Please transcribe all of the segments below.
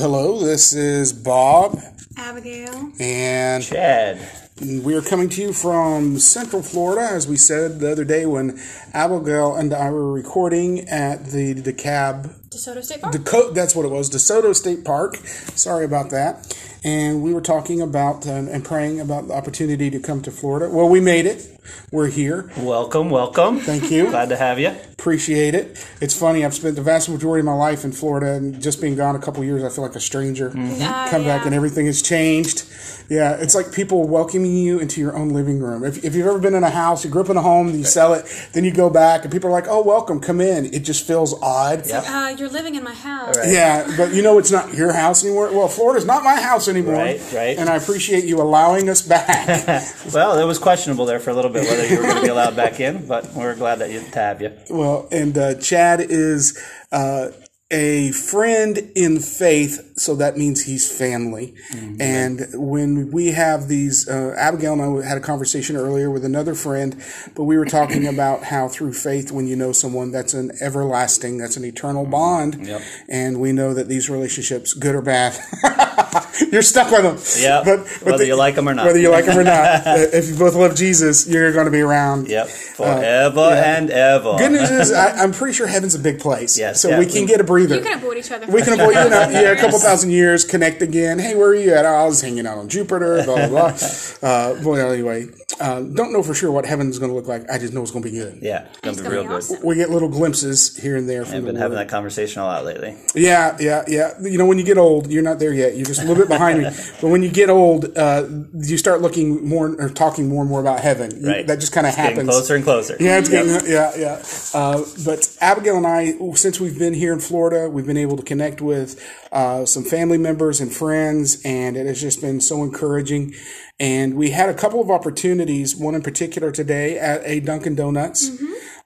Hello, this is Bob, Abigail. and Chad. we are coming to you from Central Florida, as we said the other day when Abigail and I were recording at the DeKalb DeSoto State Park. DeCo- that's what it was, DeSoto State Park. Sorry about that. And we were talking about uh, and praying about the opportunity to come to Florida. Well, we made it. We're here. Welcome, welcome. Thank you. Glad to have you. Appreciate it. It's funny. I've spent the vast majority of my life in Florida, and just being gone a couple years, I feel like a stranger. Ah, Come back, and everything has changed. Yeah, it's like people welcoming you into your own living room. If, if you've ever been in a house, you grew up in a home, you sell it, then you go back, and people are like, "Oh, welcome, come in." It just feels odd. Yep. Uh, you're living in my house. Right. Yeah, but you know it's not your house anymore. Well, Florida's not my house anymore. Right, right. And I appreciate you allowing us back. Well, it was questionable there for a little bit whether you were going to be allowed back in, but we're glad that you, to have you. well, and uh, Chad is uh, a friend in faith, so that means he's family. And when we have these, uh, Abigail and I had a conversation earlier with another friend, but we were talking about how through faith, when you know someone, that's an everlasting, that's an eternal bond. Yep. And we know that these relationships, good or bad, you're stuck with them. Yeah, But, but whether you like them or not. Whether you like them or not, uh, if you both love Jesus, you're going to be around. Yep, forever and ever. Good news is, I, I'm pretty sure heaven's a big place. Yes, So yeah, we can we- get a breather. You can avoid each other. we can sure. avoid, you know, yeah, a couple thousand years, connect again. Hey, where are you at? Oh, I was hanging out on Jupiter, blah, blah, blah. uh, well, anyway, uh, don't know for sure what heaven's going to look like. I just know it's going to be good. Yeah, it's going to be real be good. awesome. We get little glimpses here and there from I've the been having that conversation a lot lately. Yeah, yeah, yeah. You know, when you get old, you're not there yet. You're just a little bit behind me. But when you get old, uh, you start looking more or talking more and more about heaven. Right. That just kind of Getting happens. closer and closer. Yeah, it's getting yeah, yeah. Uh, but Abigail and I, since we've been here in Florida, we've been able to connect with uh, some family members and friends, and it has just been so encouraging. And we had a couple of opportunities. One in particular today at a Dunkin' Donuts,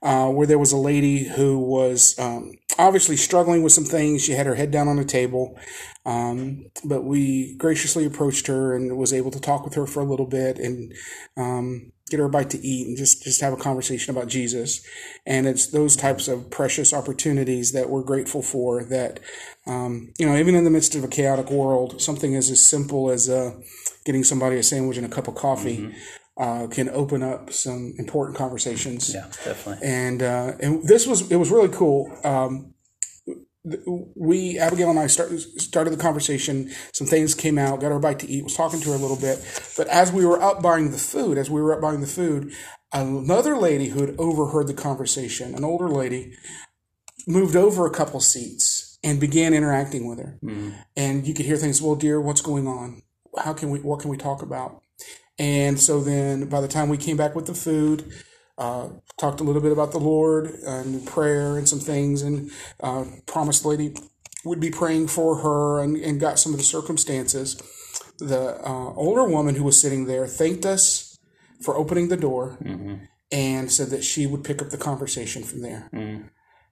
uh, where there was a lady who was um, obviously struggling with some things. She had her head down on the table. Um, but we graciously approached her and was able to talk with her for a little bit and um, get her a bite to eat and just just have a conversation about Jesus. And it's those types of precious opportunities that we're grateful for. That um, you know, even in the midst of a chaotic world, something as as simple as uh, getting somebody a sandwich and a cup of coffee. Uh, can open up some important conversations Yeah, definitely. and uh, and this was it was really cool. Um, we Abigail and I started started the conversation. Some things came out. Got her a bite to eat. Was talking to her a little bit. But as we were up buying the food, as we were up buying the food, another lady who had overheard the conversation, an older lady, moved over a couple seats and began interacting with her. And you could hear things. Well, dear, what's going on? How can we? What can we talk about? And so then, by the time we came back with the food, uh, talked a little bit about the Lord and prayer and some things, and uh, promised the lady would be praying for her and, and got some of the circumstances. The uh, older woman who was sitting there thanked us for opening the door and said that she would pick up the conversation from there.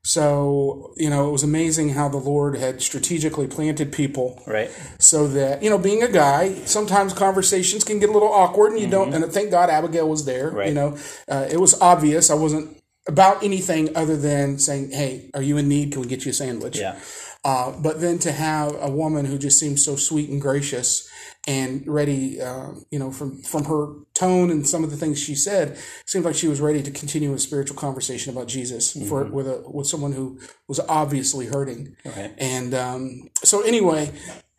So, you know, it was amazing how the Lord had strategically planted people Right. so that you know being a guy sometimes conversations can get a little awkward and you don't and thank god abigail was there Right. you know uh, it was obvious i wasn't about anything other than saying hey are you in need can we get you a sandwich Yeah. Uh, but then to have a woman who just seems so sweet and gracious and ready, uh, you know, from from her tone and some of the things she said, seemed like she was ready to continue a spiritual conversation about Jesus for with a with someone who was obviously hurting. Right. And um, so anyway,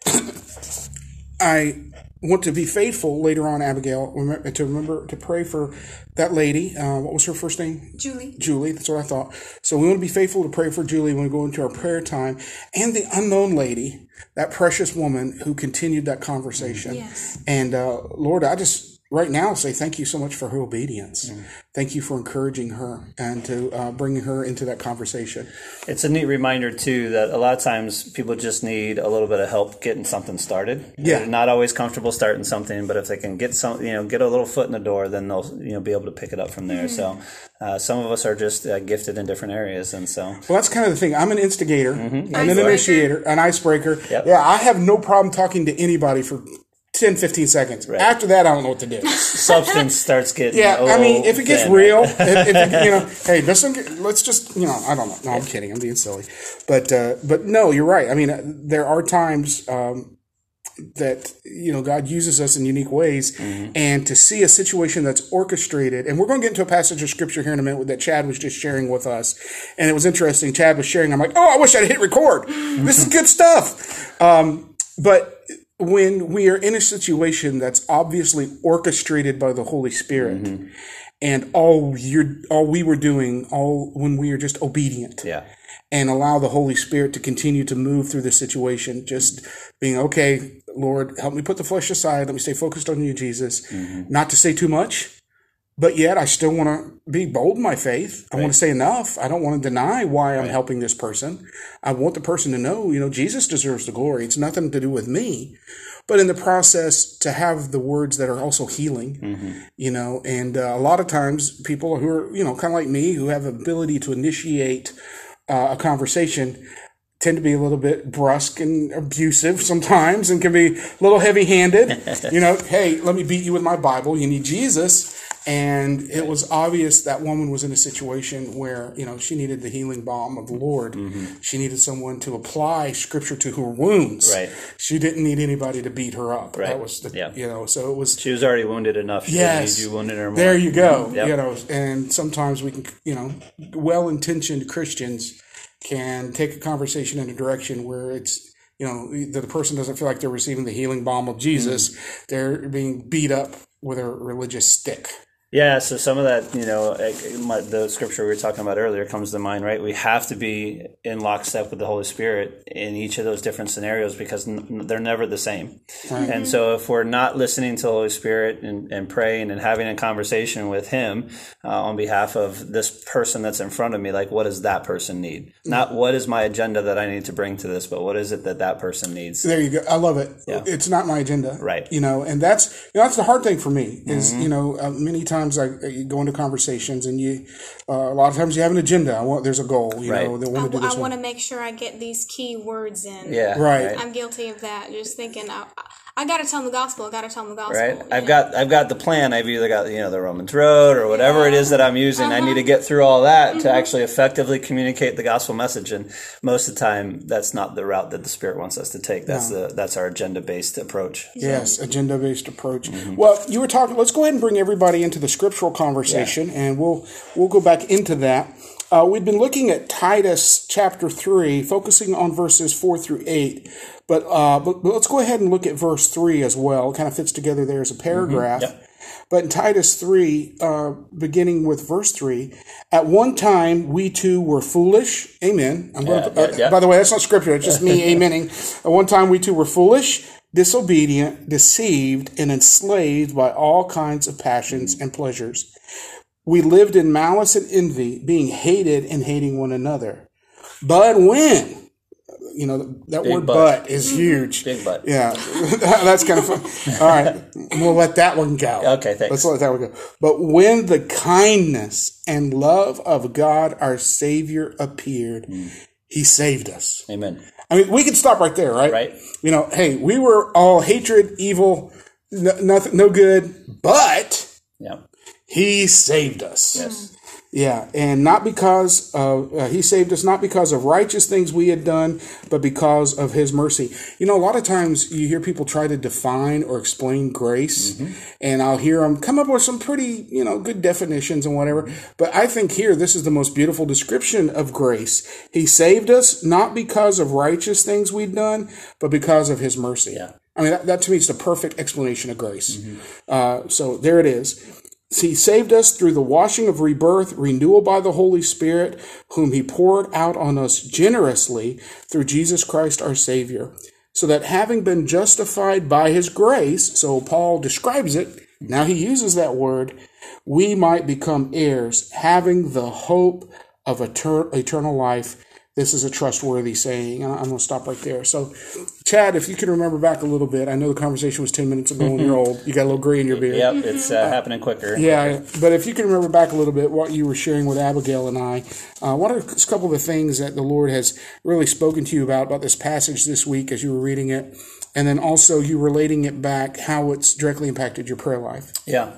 I want to be faithful later on, Abigail, to remember to pray for that lady. Uh, what was her first name? Julie. Julie. That's what I thought. So we want to be faithful to pray for Julie when we go into our prayer time, and the unknown lady, that precious woman who continued that conversation. Yes. And uh, Lord, I just right now say thank you so much for her obedience. Thank you for encouraging her and to uh, bringing her into that conversation. It's a neat reminder too that a lot of times people just need a little bit of help getting something started. Yeah. They're not always comfortable starting something, but if they can get some, you know, get a little foot in the door, then they'll, you know, be able to pick it up from there. So, uh, some of us are just uh, gifted in different areas, and so Well, that's kind of the thing. I'm an instigator and an initiator, an icebreaker. Yep. Yeah, I have no problem talking to anybody for 10, 15 seconds. After that, I don't know what to do. Substance starts getting. Yeah, I mean, if it gets real, if, if it, you know, hey, one, let's just, you know, I don't know. No, I'm kidding. I'm being silly, but uh, but no, you're right. I mean, uh, there are times um, that you know God uses us in unique ways, and to see a situation that's orchestrated, and we're going to get into a passage of scripture here in a minute that Chad was just sharing with us, and it was interesting. Chad was sharing. I'm like, oh, I wish I'd hit record. This is good stuff. Um, but when we are in a situation that's obviously orchestrated by the Holy Spirit, mm-hmm. and all you're all we were doing, all when we are just obedient Yeah. and allow the Holy Spirit to continue to move through the situation, just being okay, Lord, help me put the flesh aside. Let me stay focused on you, Jesus. Mm-hmm. Not to say too much, but yet I still want to be bold in my faith. I want to say enough. I don't want to deny why I'm helping this person. I want the person to know, you know, Jesus deserves the glory. It's nothing to do with me. But in the process, to have the words that are also healing, you know, and uh, a lot of times people who are, you know, kind of like me, who have ability to initiate uh, a conversation, tend to be a little bit brusque and abusive sometimes and can be a little heavy handed. you know, hey, let me beat you with my Bible. You need Jesus. And it was obvious that woman was in a situation where, you know, she needed the healing balm of the Lord. Mm-hmm. She needed someone to apply scripture to her wounds. Right. She didn't need anybody to beat her up. Right. That was the, Yeah. you know, so it was, She was already wounded enough. She Yes. didn't need you wounded her more. there you go. Yep. You know, and sometimes we can, you know, well-intentioned Christians can take a conversation in a direction where it's, you know, the, the person doesn't feel like they're receiving the healing balm of Jesus. Mm-hmm. They're being beat up with a religious stick. Yeah, so some of that, you know, the scripture we were talking about earlier comes to mind, right? We have to be in lockstep with the Holy Spirit in each of those different scenarios because they're never the same. And so if we're not listening to the Holy Spirit and, and praying and having a conversation with Him uh, on behalf of this person that's in front of me, like what does that person need? Not what is my agenda that I need to bring to this, but what is it that that person needs? There you go. I love it. It's not my agenda, Right. You know, and that's you know that's the hard thing for me is you know uh, many times I, I go into conversations and you uh, a lot of times you have an agenda. I want there's a goal. You Right. know, they want to do I, this. I want to make sure I get these key words in. Yeah. Right. I'm guilty of that. Just thinking, I, I got to tell them the gospel. I got to tell them the gospel. right? I've know? got I've got the plan. I've either got you know the Romans Road or whatever it is that I'm using. I need to uh-huh. get through all that to mm-hmm. actually effectively communicate the gospel message. And most of the time, that's not the route that the Spirit wants us to take. That's the that's our agenda based approach. Yes, agenda based approach. Mm-hmm. Well, you were talking. Let's go ahead and bring everybody into the scriptural conversation, and we'll we'll go back into that. Uh, we've been looking at Titus chapter three, focusing on verses four through eight. But, uh, but but let's go ahead and look at verse three as well. It kind of fits together there as a paragraph. Yep. But in Titus 3, uh, beginning with verse 3, at one time we too were foolish. Amen. I'm going to, uh, yeah, yeah. By the way, that's not scripture. It's just me amening. At one time we too were foolish, disobedient, deceived, and enslaved by all kinds of passions and pleasures. We lived in malice and envy, being hated and hating one another. But when, you know, that word but. but is huge. Big butt. Yeah, that's kind of fun. All right, we'll let that one go. Okay, thanks. Let's let that one go. But when the kindness and love of God our Savior appeared, Hmm. He saved us. Amen. I mean, we can stop right there, right? Right. You know, hey, we were all hatred, evil, no, nothing, no good, but Yeah. He saved us. Yes. Yeah, and not because of, uh, he saved us not because of righteous things we had done, but because of his mercy. You know, a lot of times you hear people try to define or explain grace, and I'll hear them come up with some pretty, you know, good definitions and whatever. But I think here this is the most beautiful description of grace. He saved us not because of righteous things we'd done, but because of his mercy. Yeah. I mean, that, that to me is the perfect explanation of grace. Uh, so there it is. He saved us through the washing of rebirth, renewal by the Holy Spirit, whom He poured out on us generously through Jesus Christ our Savior, so that having been justified by His grace, so Paul describes it, now he uses that word, we might become heirs, having the hope of etern- eternal life. This is a trustworthy saying. I'm going to stop right there. So, Chad, if you can remember back a little bit, I know the conversation was 10 minutes ago and you're old. You got a little gray in your beard. Yep, it's uh, happening quicker. Yeah, but if you can remember back a little bit what you were sharing with Abigail and I, uh, what are a couple of the things that the Lord has really spoken to you about about this passage this week as you were reading it, and then also you relating it back how it's directly impacted your prayer life? Yeah.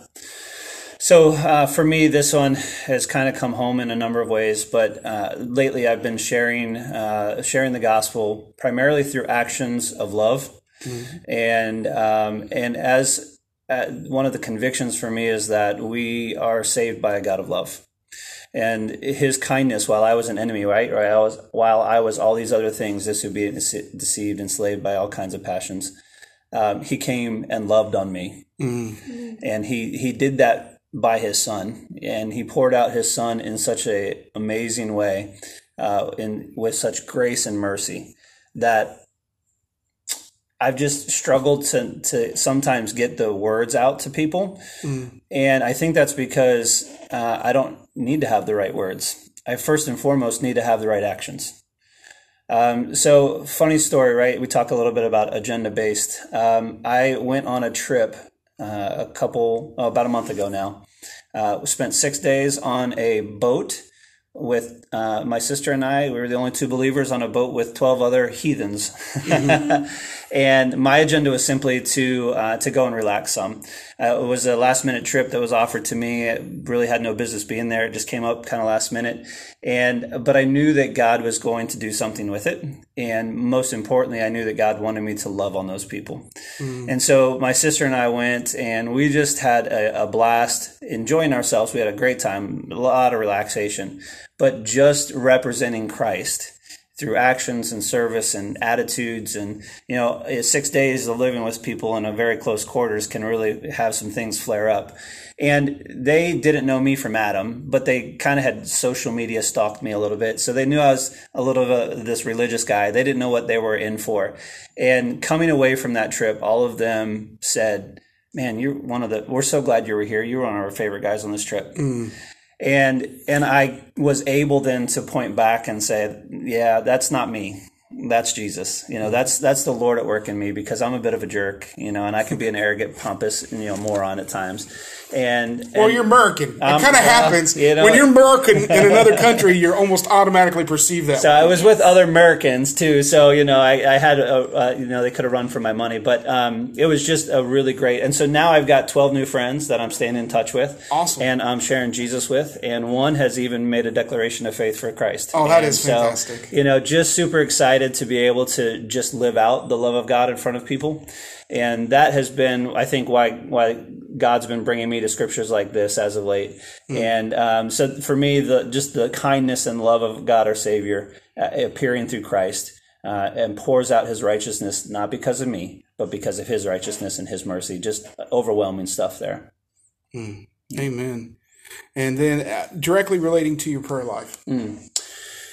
So uh, for me, this one has kind of come home in a number of ways. But uh, lately, I've been sharing uh, sharing the gospel primarily through actions of love, mm-hmm. and um, and as uh, one of the convictions for me is that we are saved by a God of love, and His kindness. While I was an enemy, right, right, I was while I was all these other things, disobedient, deceived, enslaved by all kinds of passions. Um, he came and loved on me, mm-hmm. and he he did that by his son, and he poured out his son in such a amazing way, uh, in with such grace and mercy that I've just struggled to to sometimes get the words out to people, mm. and I think that's because uh, I don't need to have the right words. I first and foremost need to have the right actions. Um, so, funny story, right? We talk a little bit about agenda based. Um, I went on a trip uh, a couple, oh, about a month ago now. Uh, we spent six days on a boat with uh, my sister and I. We were the only two believers on a boat with 12 other heathens. Mm-hmm. and my agenda was simply to uh, to go and relax some. Uh, it was a last minute trip that was offered to me. It really had no business being there. It just came up kind of last minute. And but I knew that God was going to do something with it. And most importantly, I knew that God wanted me to love on those people. Mm. And so my sister and I went and we just had a, a blast enjoying ourselves. We had a great time, a lot of relaxation but just representing Christ through actions and service and attitudes. And you know six days of living with people in a very close quarters can really have some things flare up. And they didn't know me from adam but they kind of had social media stalked me a little bit. So they knew i was a little of this religious guy. They didn't know what they were in for. And coming away from that trip all of them said man you're one of the we're so glad you were here. You were one of our favorite guys on this trip. Mm and and I was able then to point back and say, yeah, that's not me. That's Jesus. You know, that's that's the Lord at work in me because I'm a bit of a jerk, you know, and I can be an arrogant, pompous, you know, moron at times. And, and or you're American. It um, kind of happens you know, when you're American in another country. You're almost automatically perceived that. So way. I was with other Americans too. So you know, I, I had a, you know they could have run for my money, but um, it was just a really great. And so now I've got 12 new friends that I'm staying in touch with. Awesome. And I'm sharing Jesus with, and one has even made a declaration of faith for Christ. Oh, that and is fantastic. So, you know, just super excited to be able to just live out the love of God in front of people and that has been i think why why god's been bringing me to scriptures like this as of late mm. and um, so for me the just the kindness and love of god our savior uh, appearing through christ uh, and pours out his righteousness not because of me but because of his righteousness and his mercy just overwhelming stuff there mm. amen and then uh, directly relating to your prayer life mm.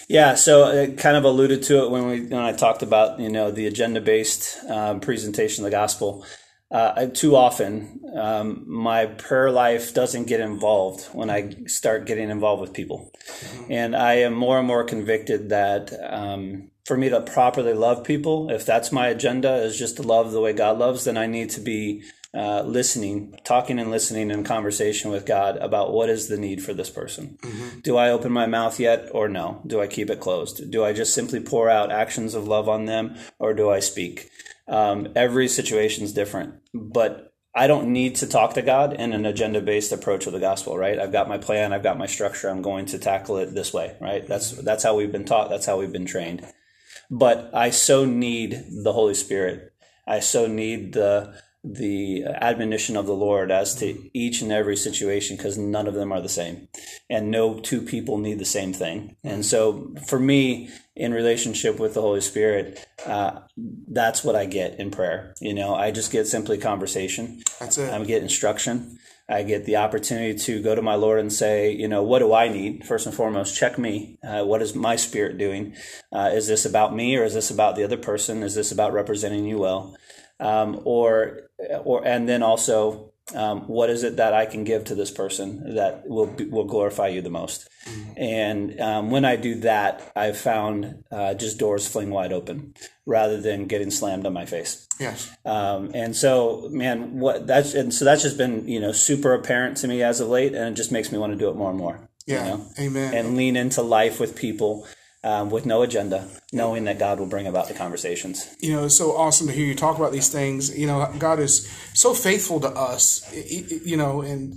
Yeah, so it kind of alluded to it when we when I talked about you know the agenda based um, presentation of the gospel. Uh, too often, um, my prayer life doesn't get involved when I start getting involved with people, mm-hmm. and I am more and more convicted that um, for me to properly love people, if that's my agenda is just to love the way God loves, then I need to be uh, listening, talking and listening in conversation with God about what is the need for this person. Mm-hmm. Do I open my mouth yet or no? Do I keep it closed? Do I just simply pour out actions of love on them or do I speak? Um, every situation is different, but I don't need to talk to God in an agenda based approach of the gospel, right? I've got my plan, I've got my structure, I'm going to tackle it this way, right? That's that's how we've been taught, that's how we've been trained. But I so need the Holy Spirit. I so need the the admonition of the Lord as to each and every situation because none of them are the same. And no two people need the same thing. And so for me, in relationship with the Holy Spirit, uh, that's what I get in prayer. You know, I just get simply conversation. That's it. I get instruction. I get the opportunity to go to my Lord and say, you know, what do I need? First and foremost, check me. Uh, what is my spirit doing? Uh, is this about me or is this about the other person? Is this about representing you well? Um, or or and then also um, what is it that I can give to this person that will will glorify you the most? And um, when I do that, I've found uh, just doors fling wide open rather than getting slammed on my face. Yes. Um, and so, man, what that's and so that's just been you know super apparent to me as of late, and it just makes me want to do it more and more. Yeah. You know? Amen. And lean into life with people um, with no agenda, knowing that God will bring about the conversations. you know, it's so awesome to hear you talk about these things. You know, God is so faithful to us, you know, and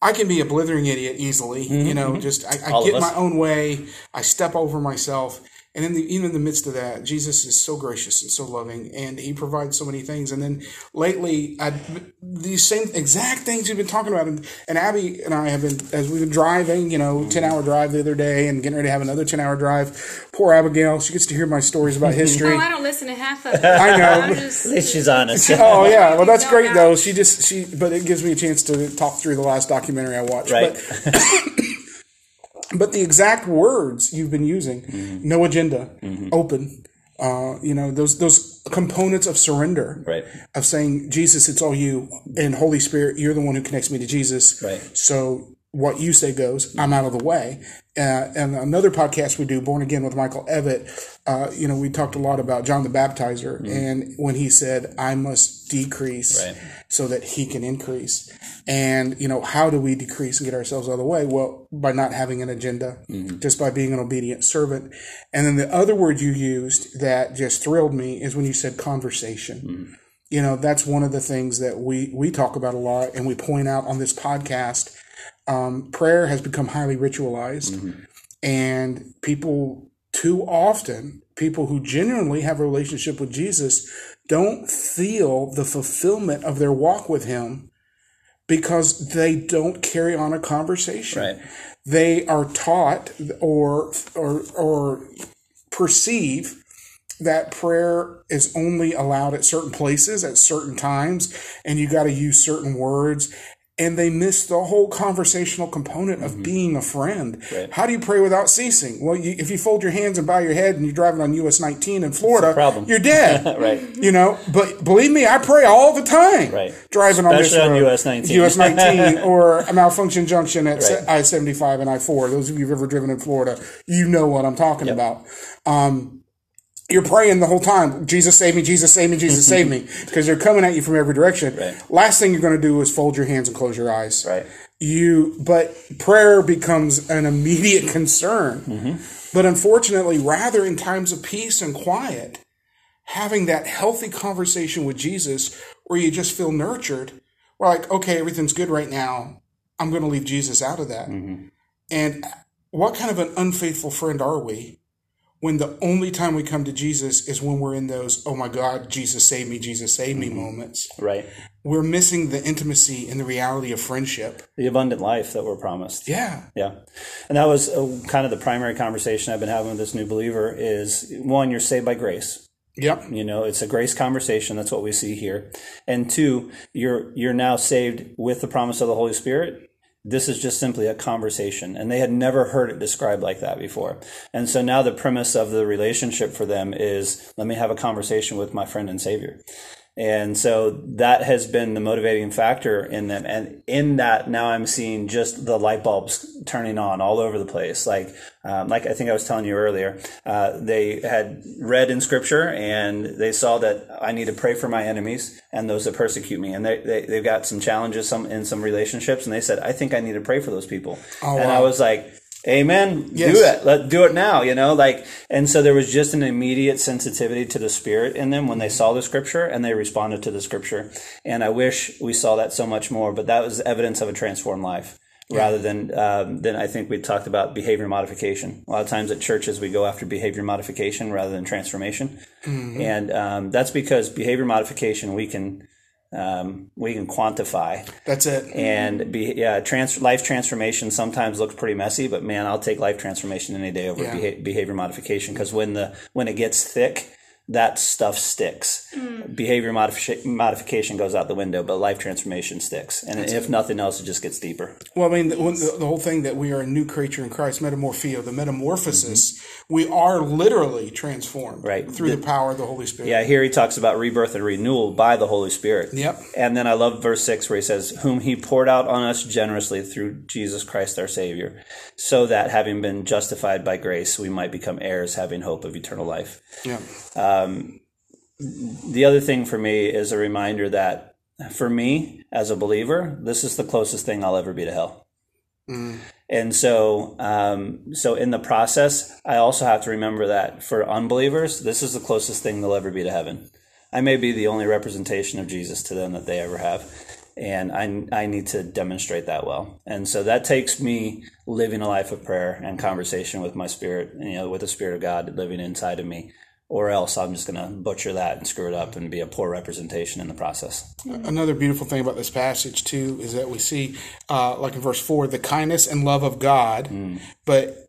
I can be a blithering idiot easily, you know, just I, I get my own way, I step over myself. And in the, even in the midst of that, Jesus is so gracious and so loving, and He provides so many things. And then lately, I, these same exact things you've been talking about, and, and Abby and I have been, as we've been driving, you know, ten hour drive the other day, and getting ready to have another ten hour drive. Poor Abigail, she gets to hear my stories about history. Oh, I don't listen to half of it. I know. Just, At least she's honest. Oh yeah, well that's great though. She just she, but it gives me a chance to talk through the last documentary I watched. Right. But, but the exact words you've been using, no agenda, open. Uh, you know those those components of surrender, Right. Of saying Jesus, it's all you, and Holy Spirit, you're the one who connects me to Jesus. Right. So what you say goes. I'm out of the way. Uh, and another podcast we do, Born Again with Michael Evitt, uh, you know, we talked a lot about John the Baptizer, and when he said, "I must decrease Right. so that he can increase." And you know, how do we decrease and get ourselves out of the way? Well, by not having an agenda, just by being an obedient servant. And then the other word you used that just thrilled me is when you said conversation you know that's one of the things that we we talk about a lot and we point out on this podcast um, prayer has become highly ritualized. And people too often people who genuinely have a relationship with jesus don't feel the fulfillment of their walk with him because they don't carry on a conversation. Right. they are taught or or or perceive that prayer is only allowed at certain places at certain times and you got to use certain words and they miss the whole conversational component of being a friend. Right. How do you pray without ceasing? Well, you, if you fold your hands and bow your head and you're driving on US 19 in Florida, problem. you're dead. Right. You know, but believe me, I pray all the time. Right. Driving on this Especially on. US 19. US 19 or a malfunction junction at Right. I 75 and I 4. Those of you who've ever driven in Florida, you know what I'm talking about. Um, you're praying the whole time, Jesus save me, Jesus save me, Jesus save me, because they're coming at you from every direction. Right. Last thing you're going to do is fold your hands and close your eyes. Right. You, but prayer becomes an immediate concern. Mm-hmm. But unfortunately, rather in times of peace and quiet, having that healthy conversation with Jesus where you just feel nurtured, we're like, okay, everything's good right now. I'm going to leave Jesus out of that. And what kind of an unfaithful friend are we when the only time we come to Jesus is when we're in those, oh my God, Jesus save me, Jesus save me moments? Right. We're missing the intimacy and the reality of friendship. The abundant life that we're promised. Yeah. Yeah. And that was uh, kind of the primary conversation I've been having with this new believer is one, you're saved by grace. Yep. You know, it's a grace conversation. That's what we see here. And two, you're you're now saved with the promise of the Holy Spirit. This is just simply a conversation. And they had never heard it described like that before. And so now the premise of the relationship for them is let me have a conversation with my friend and Savior. And so that has been the motivating factor in them. And in that, now I'm seeing just the light bulbs turning on all over the place. Like, um, like I think I was telling you earlier, uh, they had read in scripture and they saw that I need to pray for my enemies and those that persecute me. And they, they, they've got some challenges some in some relationships. And they said, I think I need to pray for those people. and I was like, Amen. Yes. Do it. Let do it now. You know, like, and so there was just an immediate sensitivity to the spirit in them when they saw the scripture and they responded to the scripture. And I wish we saw that so much more. But that was evidence of a transformed life, rather than um, than I think we talked about behavior modification. A lot of times at churches we go after behavior modification rather than transformation, and um, that's because behavior modification we can um, we can quantify That's it. and be yeah trans- life transformation sometimes looks pretty messy but man i'll take life transformation any day over Yeah. beha- behavior modification because when the when it gets thick that stuff sticks. Mm. Behavior modifi- modification goes out the window, but life transformation sticks. And if nothing else, it just gets deeper. Well, I mean, the, the, the whole thing that we are a new creature in Christ, metamorphio, the metamorphosis, mm-hmm. we are literally transformed Right. through the, power of the Holy Spirit. Yeah, here he talks about rebirth and renewal by the Holy Spirit. Yep. And then I love verse 6 where he says, Whom he poured out on us generously through Jesus Christ our Savior, so that having been justified by grace, we might become heirs, having hope of eternal life. Yeah. Uh, The other thing for me is a reminder that for me as a believer, this is the closest thing I'll ever be to hell. And so, um, so in the process, I also have to remember that for unbelievers, this is the closest thing they'll ever be to heaven. I may be the only representation of Jesus to them that they ever have, and I I need to demonstrate that well. And so that takes me living a life of prayer and conversation with my spirit, you know, with the Spirit of God living inside of me, or else I'm just going to butcher that and screw it up and be a poor representation in the process. Another beautiful thing about this passage too is that we see, uh, like in verse four, the kindness and love of God, but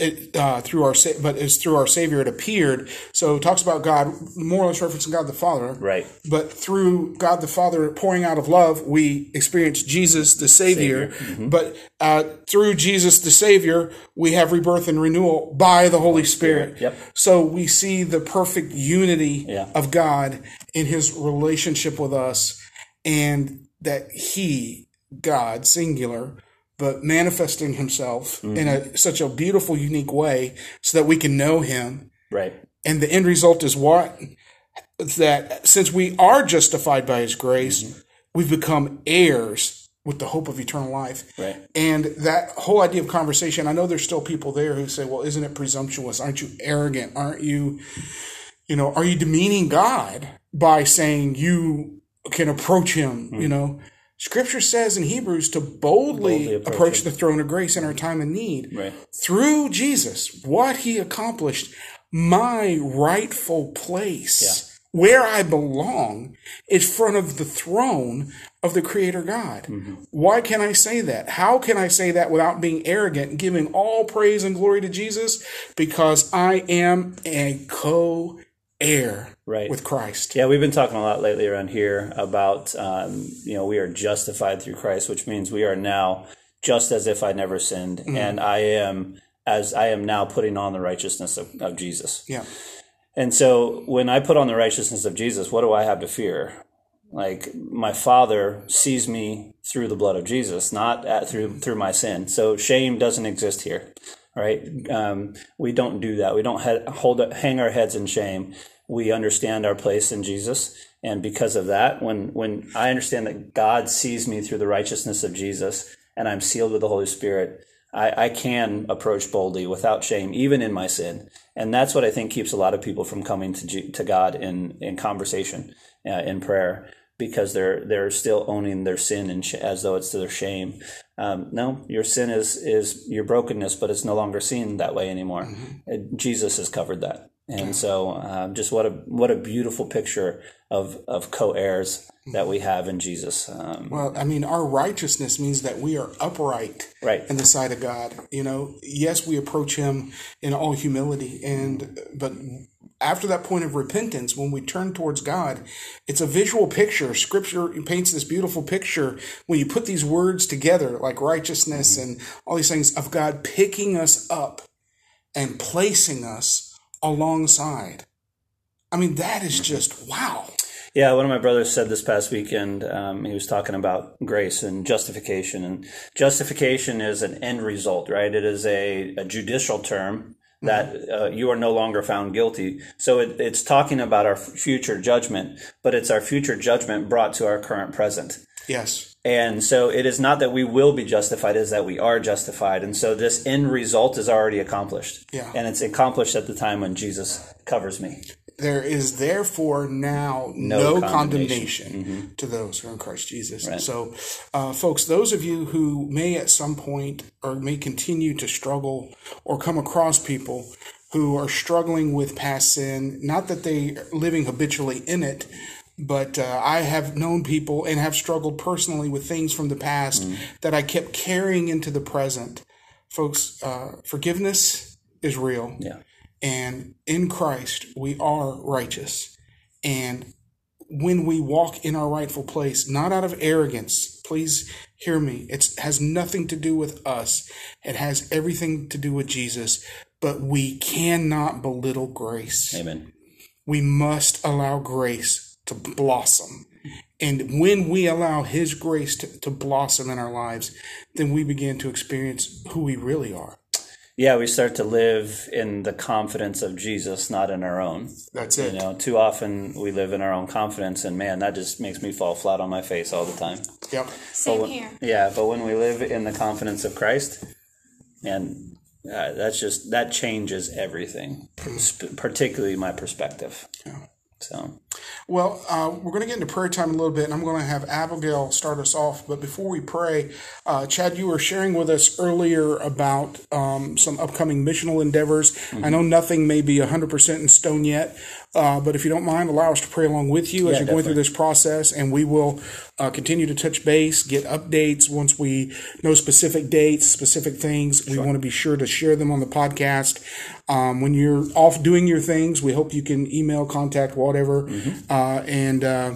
it uh, through our sa- but it's through our Savior it appeared. So it talks about God more or less referencing God the Father, Right. But through God the Father pouring out of love, we experience Jesus the Savior. But uh, through Jesus the Savior, we have rebirth and renewal by the Holy Spirit. Yep. So we see the perfect unity Yeah. of God in His relationship with us, and that He, God, singular, but manifesting Himself mm-hmm. in a such a beautiful, unique way, so that we can know Him. Right. And the end result is what? That since we are justified by His grace, mm-hmm. we've become heirs with the hope of eternal life. Right. And that whole idea of conversation, I know there's still people there who say, well, isn't it presumptuous? Aren't you arrogant? Aren't you, you know, are you demeaning God by saying you can approach Him? You mm-hmm. know, Scripture says in Hebrews to boldly, Boldly approach, approach the throne of grace in our mm-hmm. time of need Right. through Jesus, what he accomplished, my rightful place, where I belong, is front of the throne of the Creator God. Mm-hmm. Why can I say that? How can I say that without being arrogant and giving all praise and glory to Jesus? Because I am a co heir Right. with Christ. Yeah, we've been talking a lot lately around here about, um, you know, we are justified through Christ, which means we are now just as if I never sinned, and I am as I am now putting on the righteousness of, of Jesus. Yeah. And so when I put on the righteousness of Jesus, what do I have to fear? Like my Father sees me through the blood of Jesus, not at, through through my sin. So shame doesn't exist here, right? Um, we don't do that. We don't he- hold hang our heads in shame. We understand our place in Jesus, and because of that, when when I understand that God sees me through the righteousness of Jesus, and I'm sealed with the Holy Spirit, I, I can approach boldly without shame, even in my sin. And that's what I think keeps a lot of people from coming to, G- to God in, in conversation, uh, in prayer, because they're they're still owning their sin and sh- as though it's their shame. Um, no, your sin is is your brokenness, but it's no longer seen that way anymore. Uh, Jesus has covered that, and so um, just what a what a beautiful picture of of co-heirs that we have in Jesus. Um, Well, I mean, our righteousness means that we are upright Right. in the sight of God. You know, yes, we approach Him in all humility, and but after that point of repentance, when we turn towards God, it's a visual picture. Scripture paints this beautiful picture when you put these words together, like righteousness and all these things of God picking us up and placing us alongside. I mean, that is just wow. Yeah, one of my brothers said this past weekend. Um, he was talking about grace and justification, and justification is an end result, right? It is a, a judicial term that uh, you are no longer found guilty. So it, it's talking about our future judgment, but it's our future judgment brought to our current present. Yes. And so it is not that we will be justified, it is that we are justified. And so this end result is already accomplished. Yeah. And it's accomplished at the time when Jesus covers me. There is therefore now no, No condemnation, condemnation. to those who are in Christ Jesus. Right. So, uh, folks, those of you who may at some point or may continue to struggle or come across people who are struggling with past sin, not that they are living habitually in it, but uh, I have known people and have struggled personally with things from the past that I kept carrying into the present. Folks, uh, forgiveness is real Yeah. And in Christ, we are righteous. And when we walk in our rightful place, not out of arrogance, please hear me. It has nothing to do with us. It has everything to do with Jesus. But we cannot belittle grace. Amen. We must allow grace to blossom. And when we allow His grace to, to blossom in our lives, then we begin to experience who we really are. Yeah, we start to live in the confidence of Jesus, not in our own. That's it. You know, too often we live in our own confidence, and man, that just makes me fall flat on my face all the time. Yep. Same when, here. Yeah, but when we live in the confidence of Christ, and uh, that's just that changes everything, sp- particularly my perspective. Yeah. So, Well, uh, we're going to get into prayer time a little bit, and I'm going to have Abigail start us off. But before we pray, uh, Chad, you were sharing with us earlier about um, some upcoming missional endeavors. I know nothing may be 100% in stone yet, uh, but if you don't mind, allow us to pray along with you as Yeah, you're going through this process, and we will uh, continue to touch base, get updates once we know specific dates, specific things. We want to be sure to share them on the podcast. Um, when you're off doing your things, we hope you can email, contact, whatever, uh, and uh,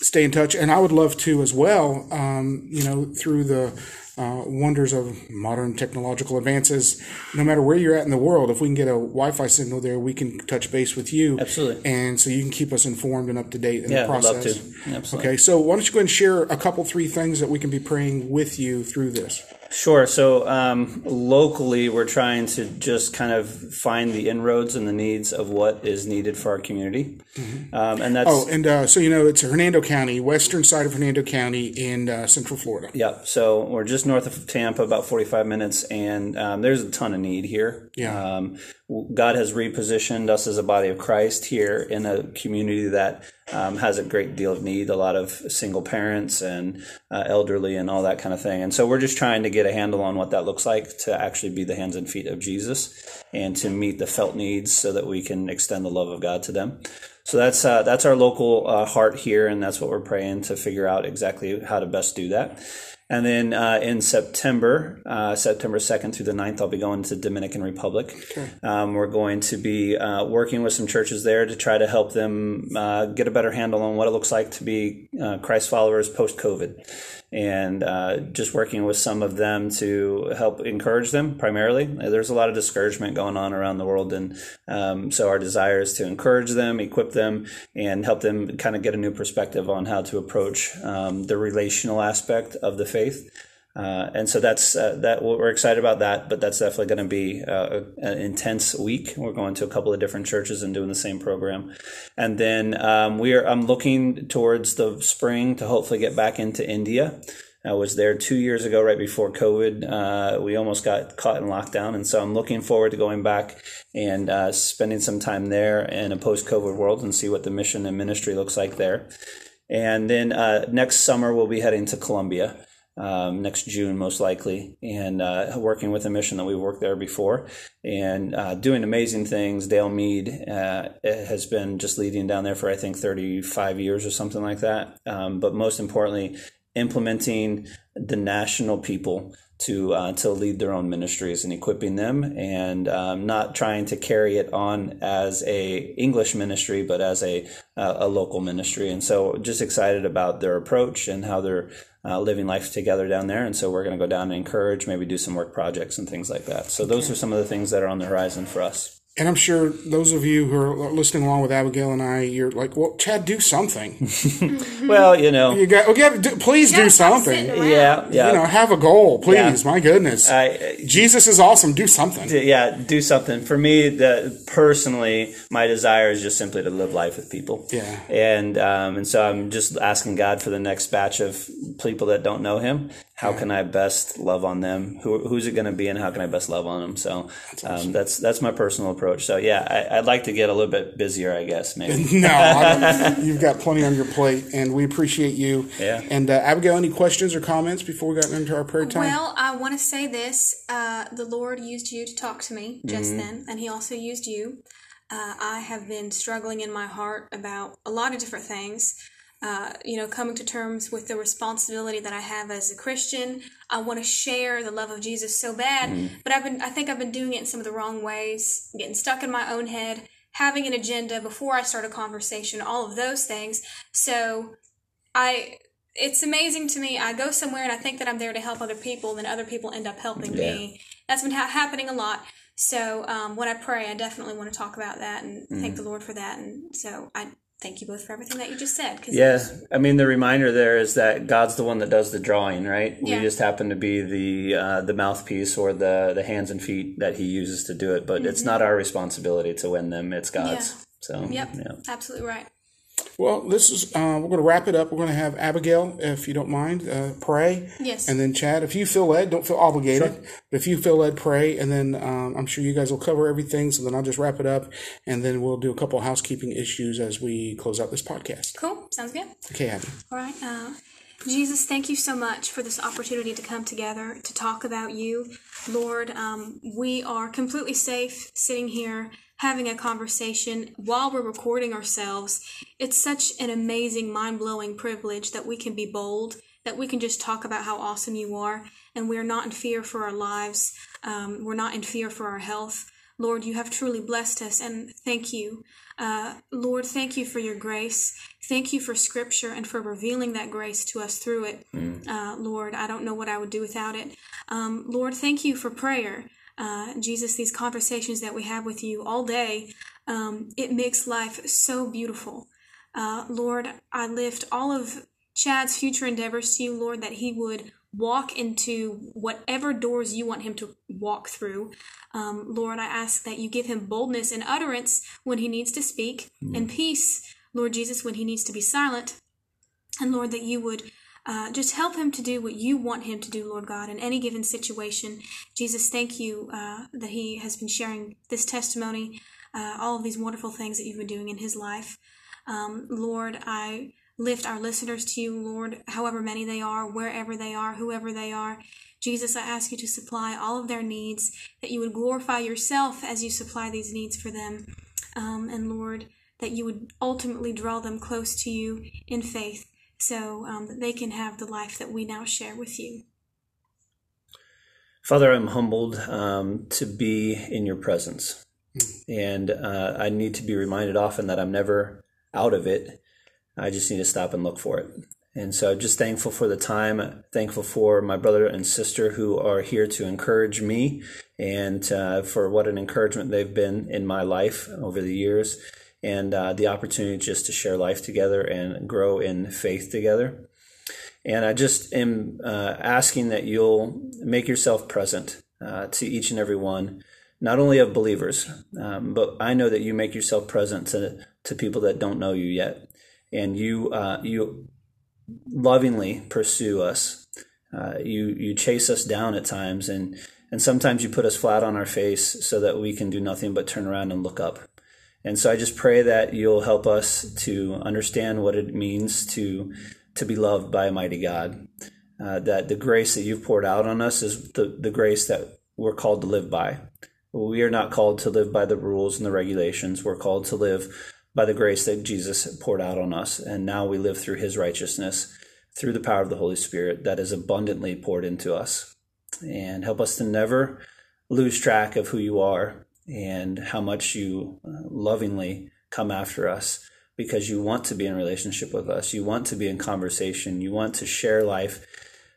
stay in touch. And I would love to as well, um, you know, through the uh, wonders of modern technological advances, no matter where you're at in the world, if we can get a Wi Fi signal there, we can touch base with you. Absolutely. And so you can keep us informed and up to date in yeah, the process. love to. Absolutely. Okay, so why don't you go ahead and share a couple, three things that we can be praying with you through this? Sure. So um, locally, we're trying to just kind of find the inroads and the needs of what is needed for our community, um, and that's Oh, and uh, so you know, it's Hernando County, western side of Hernando County in uh, Central Florida. Yeah, so we're just north of Tampa, about 45 minutes, and um, there's a ton of need here. Yeah. Um, God has repositioned us as a body of Christ here in a community that um, has a great deal of need, a lot of single parents and uh, elderly and all that kind of thing. And so we're just trying to get a handle on what that looks like to actually be the hands and feet of Jesus and to meet the felt needs so that we can extend the love of God to them. So that's uh, that's our local uh, heart here, and that's what we're praying to figure out exactly how to best do that. And then uh, in September, uh, September 2nd through the 9th, I'll be going to Dominican Republic. Um, we're going to be uh, working with some churches there to try to help them uh, get a better handle on what it looks like to be uh, Christ followers post COVID. And uh, just working with some of them to help encourage them primarily. There's a lot of discouragement going on around the world. And um, so our desire is to encourage them, equip them, and help them kind of get a new perspective on how to approach um, the relational aspect of the faith. Uh, and so that's uh, that. We're excited about that, but that's definitely going to be uh, an intense week. We're going to a couple of different churches and doing the same program, and then um, we are. I'm looking towards the spring to hopefully get back into India. I was there two years ago, right before COVID. Uh, we almost got caught in lockdown, and so I'm looking forward to going back and uh, spending some time there in a post-COVID world and see what the mission and ministry looks like there. And then uh, next summer we'll be heading to Colombia um, next June, most likely, and uh, working with a mission that we worked there before and uh, doing amazing things. Dale Mead uh, has been just leading down there for, I think, 35 years or something like that. Um, but most importantly, implementing the national people to uh, to lead their own ministries and equipping them, and um, not trying to carry it on as a English ministry, but as a uh, a local ministry. And so, just excited about their approach and how they're uh, living life together down there. And so, we're going to go down and encourage, maybe do some work projects and things like that. So, those are some of the things that are on the horizon for us. And I'm sure those of you who are listening along with Abigail and I, you're like, well, Chad, do something. Well, you know, You got, well, yeah, do, please do something. yeah, yeah. You know, have a goal, please. Yeah. My goodness. I, Jesus is awesome. Do something. yeah, do something. For me, the personally, my desire is just simply to live life with people. Yeah. And um, and so I'm just asking God for the next batch of people that don't know Him. How can I best love on them? Who, who's it going to be, and how can I best love on them? So um, that's that's my personal approach. So yeah, I, I'd like to get a little bit busier, I guess maybe. No, you've got plenty on your plate, and we appreciate you. Yeah. And uh, Abigail, any questions or comments before we got into our prayer time? Well, I want to say this. Uh, the Lord used you to talk to me just Mm-hmm. then, and He also used you. Uh, I have been struggling in my heart about a lot of different things. Uh, you know, coming to terms with the responsibility that I have as a Christian. I want to share the love of Jesus so bad, but I've been, I think I've been doing it in some of the wrong ways, getting stuck in my own head, having an agenda before I start a conversation, all of those things. So I, it's amazing to me. I go somewhere and I think that I'm there to help other people, then other people end up helping me. That's been ha- happening a lot. So um, when I pray, I definitely want to talk about that and thank the Lord for that. And so I thank you both for everything that you just said. 'cause Yeah, I mean the reminder there is that God's the one that does the drawing, right? Yeah. We just happen to be the uh, the mouthpiece or the the hands and feet that He uses to do it, but it's not our responsibility to win them; it's God's. Mm-hmm. Yeah. So Yep, yeah. absolutely right. Well, this is uh, we're going to wrap it up. We're going to have Abigail, if you don't mind, uh, pray, Yes. and then Chad, if you feel led, don't feel obligated, but if you feel led, pray, and then um, I'm sure you guys will cover everything. So then I'll just wrap it up, and then we'll do a couple housekeeping issues as we close out this podcast. Cool. Sounds good. Okay, Abby. All right. Uh, Jesus, thank you so much for this opportunity to come together to talk about you. Lord, um, we are completely safe sitting here having a conversation while we're recording ourselves. It's such an amazing, mind blowing privilege that we can be bold, that we can just talk about how awesome you are, and we're not in fear for our lives. Um, we're not in fear for our health. Lord, you have truly blessed us, and thank you. Uh, Lord, thank you for your grace. Thank you for scripture and for revealing that grace to us through it. Uh, Lord, I don't know what I would do without it. Um, Lord, thank you for prayer. Uh, Jesus, these conversations that we have with you all day, um, it makes life so beautiful. Uh, Lord, I lift all of Chad's future endeavors to you, Lord, that he would walk into whatever doors you want him to walk through. Um, Lord, I ask that you give him boldness and utterance when he needs to speak, and peace, Lord Jesus, when he needs to be silent. And Lord, that you would uh, just help him to do what you want him to do, Lord God, in any given situation. Jesus, thank you uh, that he has been sharing this testimony, uh, all of these wonderful things that you've been doing in his life. Um, Lord, I lift our listeners to you, Lord, however many they are, wherever they are, whoever they are. Jesus, I ask you to supply all of their needs, that you would glorify yourself as you supply these needs for them. Um, and Lord, that you would ultimately draw them close to you in faith so um, that they can have the life that we now share with you. Father, I'm humbled um, to be in your presence. And uh, I need to be reminded often that I'm never out of it. I just need to stop and look for it. And so I'm just thankful for the time, thankful for my brother and sister who are here to encourage me and uh, for what an encouragement they've been in my life over the years and uh, the opportunity just to share life together and grow in faith together. And I just am uh, asking that you'll make yourself present uh, to each and every one, not only of believers, um, but I know that you make yourself present to, to people that don't know you yet. And you, uh, you lovingly pursue us. Uh, you, you chase us down at times, and, and sometimes you put us flat on our face so that we can do nothing but turn around and look up. And so I just pray that you'll help us to understand what it means to to be loved by a mighty God. Uh, that the grace that you've poured out on us is the, the grace that we're called to live by. We are not called to live by the rules and the regulations. We're called to live by the grace that Jesus poured out on us. And now we live through his righteousness, through the power of the Holy Spirit that is abundantly poured into us. And help us to never lose track of who you are and how much you uh, lovingly come after us because you want to be in relationship with us. You want to be in conversation. You want to share life.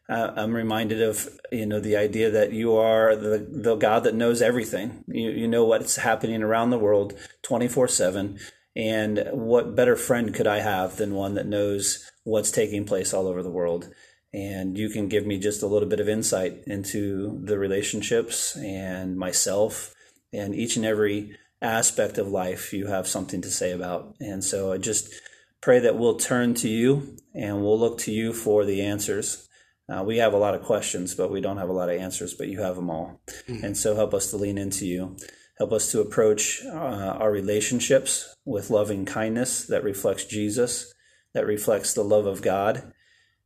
Uh, I'm reminded of you know the idea that you are the the God that knows everything. You you know what's happening around the world 24 seven. And what better friend could I have than one that knows what's taking place all over the world? And you can give me just a little bit of insight into the relationships and myself and each and every aspect of life you have something to say about. And so I just pray that we'll turn to you and we'll look to you for the answers. Uh, we have a lot of questions, but we don't have a lot of answers, but you have them all. And so help us to lean into you. Help us to approach uh, our relationships with loving kindness that reflects Jesus, that reflects the love of God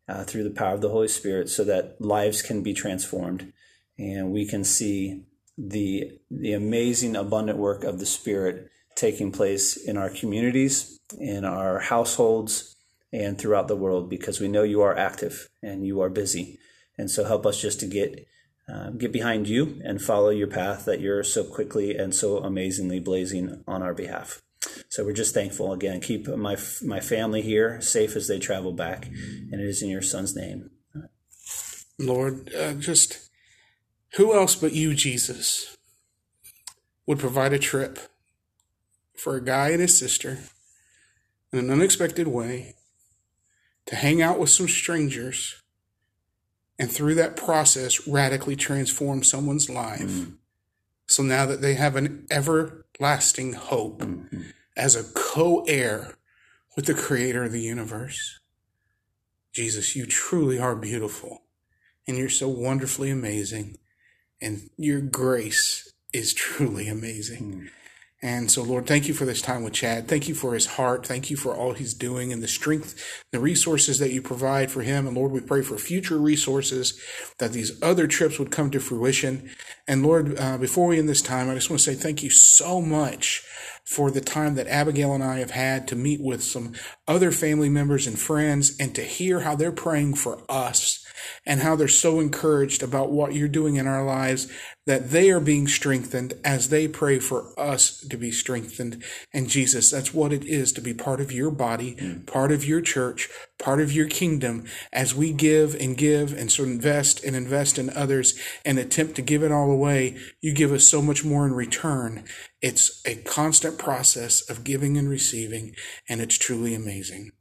uh, through the power of the Holy Spirit, so that lives can be transformed and we can see the the amazing abundant work of the spirit taking place in our communities in our households and throughout the world because we know you are active and you are busy. And so help us just to get uh, get behind you and follow your path that you're so quickly and so amazingly blazing on our behalf. So we're just thankful again. Keep my my family here safe as they travel back, and it is in your Son's name. Lord, uh, just who else but you, Jesus, would provide a trip for a guy and his sister in an unexpected way to hang out with some strangers and through that process radically transform someone's life. Mm-hmm. So now that they have an everlasting hope mm-hmm. as a co heir with the creator of the universe. Jesus, you truly are beautiful and you're so wonderfully amazing and your grace is truly amazing. Mm. And so, Lord, thank you for this time with Chad. Thank you for his heart. Thank you for all he's doing and the strength, the resources that you provide for him. And Lord, we pray for future resources that these other trips would come to fruition. And Lord, uh, before we end this time, I just want to say thank you so much for the time that Abigail and I have had to meet with some other family members and friends and to hear how they're praying for us and how they're so encouraged about what you're doing in our lives that they are being strengthened as they pray for us to be strengthened. And Jesus, that's what it is to be part of your body, mm. part of your church, part of your kingdom as we give and give and so invest and invest in others and attempt to give it all away. You give us so much more in return. It's a constant process of giving and receiving, and it's truly amazing.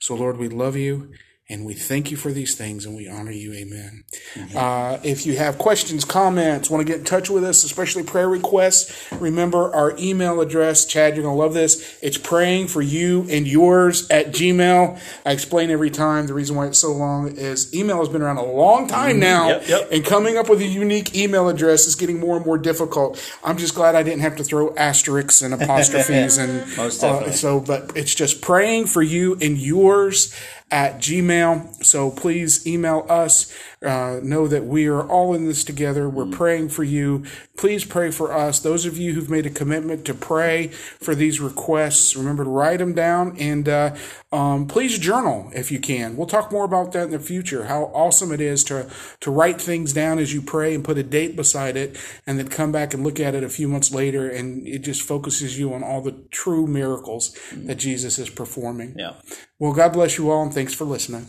So, Lord, we love you. And we thank you for these things and we honor you. Amen. Mm-hmm. Uh, if you have questions, comments, want to get in touch with us, especially prayer requests, remember our email address. Chad, you're going to love this. It's praying for you and yours at Gmail. I explain every time the reason why it's so long is email has been around a long time mm-hmm. now. Yep, yep. And coming up with a unique email address is getting more and more difficult. I'm just glad I didn't have to throw asterisks and apostrophes and. Uh, so, but it's just praying for you and yours at Gmail. So please email us. Uh, know that we are all in this together. We're mm. praying for you. Please pray for us. Those of you who've made a commitment to pray for these requests, remember to write them down and uh, um, please journal if you can. We'll talk more about that in the future. How awesome it is to to write things down as you pray and put a date beside it, and then come back and look at it a few months later, and it just focuses you on all the true miracles mm. that Jesus is performing. Yeah. Well, God bless you all, and thanks for listening.